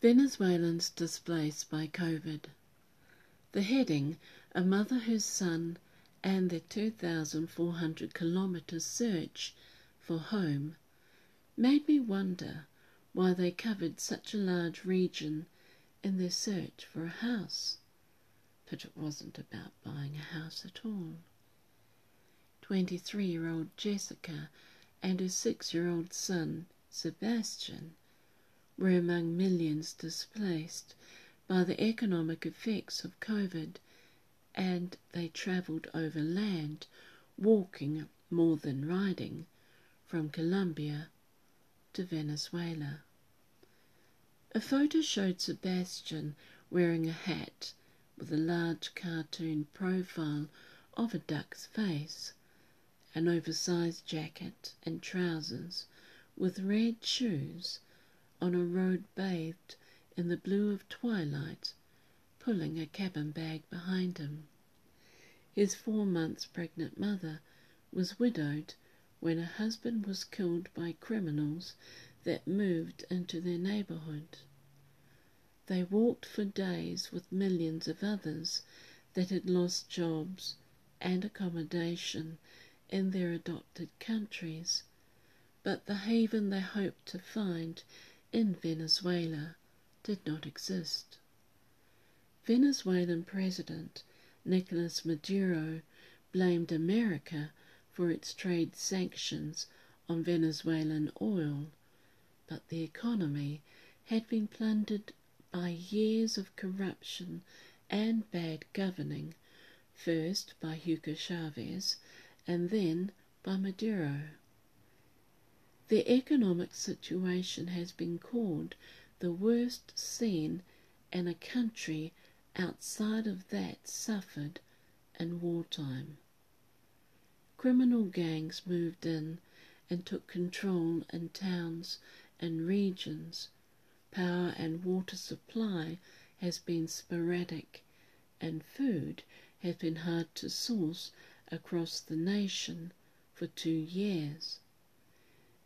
Venezuelans displaced by COVID. The heading, A Mother, Whose Son, and Their 2,400 Kilometre Search for Home, made me wonder why they covered such a large region in their search for a house. But it wasn't about buying a house at all. 23 year old Jessica and her six year old son, Sebastian, were among millions displaced by the economic effects of COVID, and they travelled overland, walking more than riding, from Colombia to Venezuela. A photo showed Sebastian wearing a hat with a large cartoon profile of a duck's face, an oversized jacket and trousers with red shoes on a road bathed in the blue of twilight, pulling a cabin bag behind him. His four months pregnant mother was widowed when her husband was killed by criminals that moved into their neighborhood. They walked for days with millions of others that had lost jobs and accommodation in their adopted countries, but the haven they hoped to find in Venezuela did not exist. Venezuelan President Nicolas Maduro blamed America for its trade sanctions on Venezuelan oil, but the economy had been plundered by years of corruption and bad governing, first by Hugo Chavez and then by Maduro. The economic situation has been called the worst seen in a country outside of that suffered in wartime. Criminal gangs moved in and took control in towns and regions. Power and water supply has been sporadic, and food has been hard to source across the nation for two years.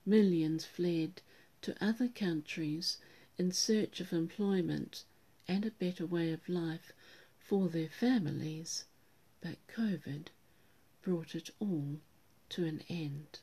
Millions fled to other countries in search of employment and a better way of life for their families, but COVID brought it all to an end.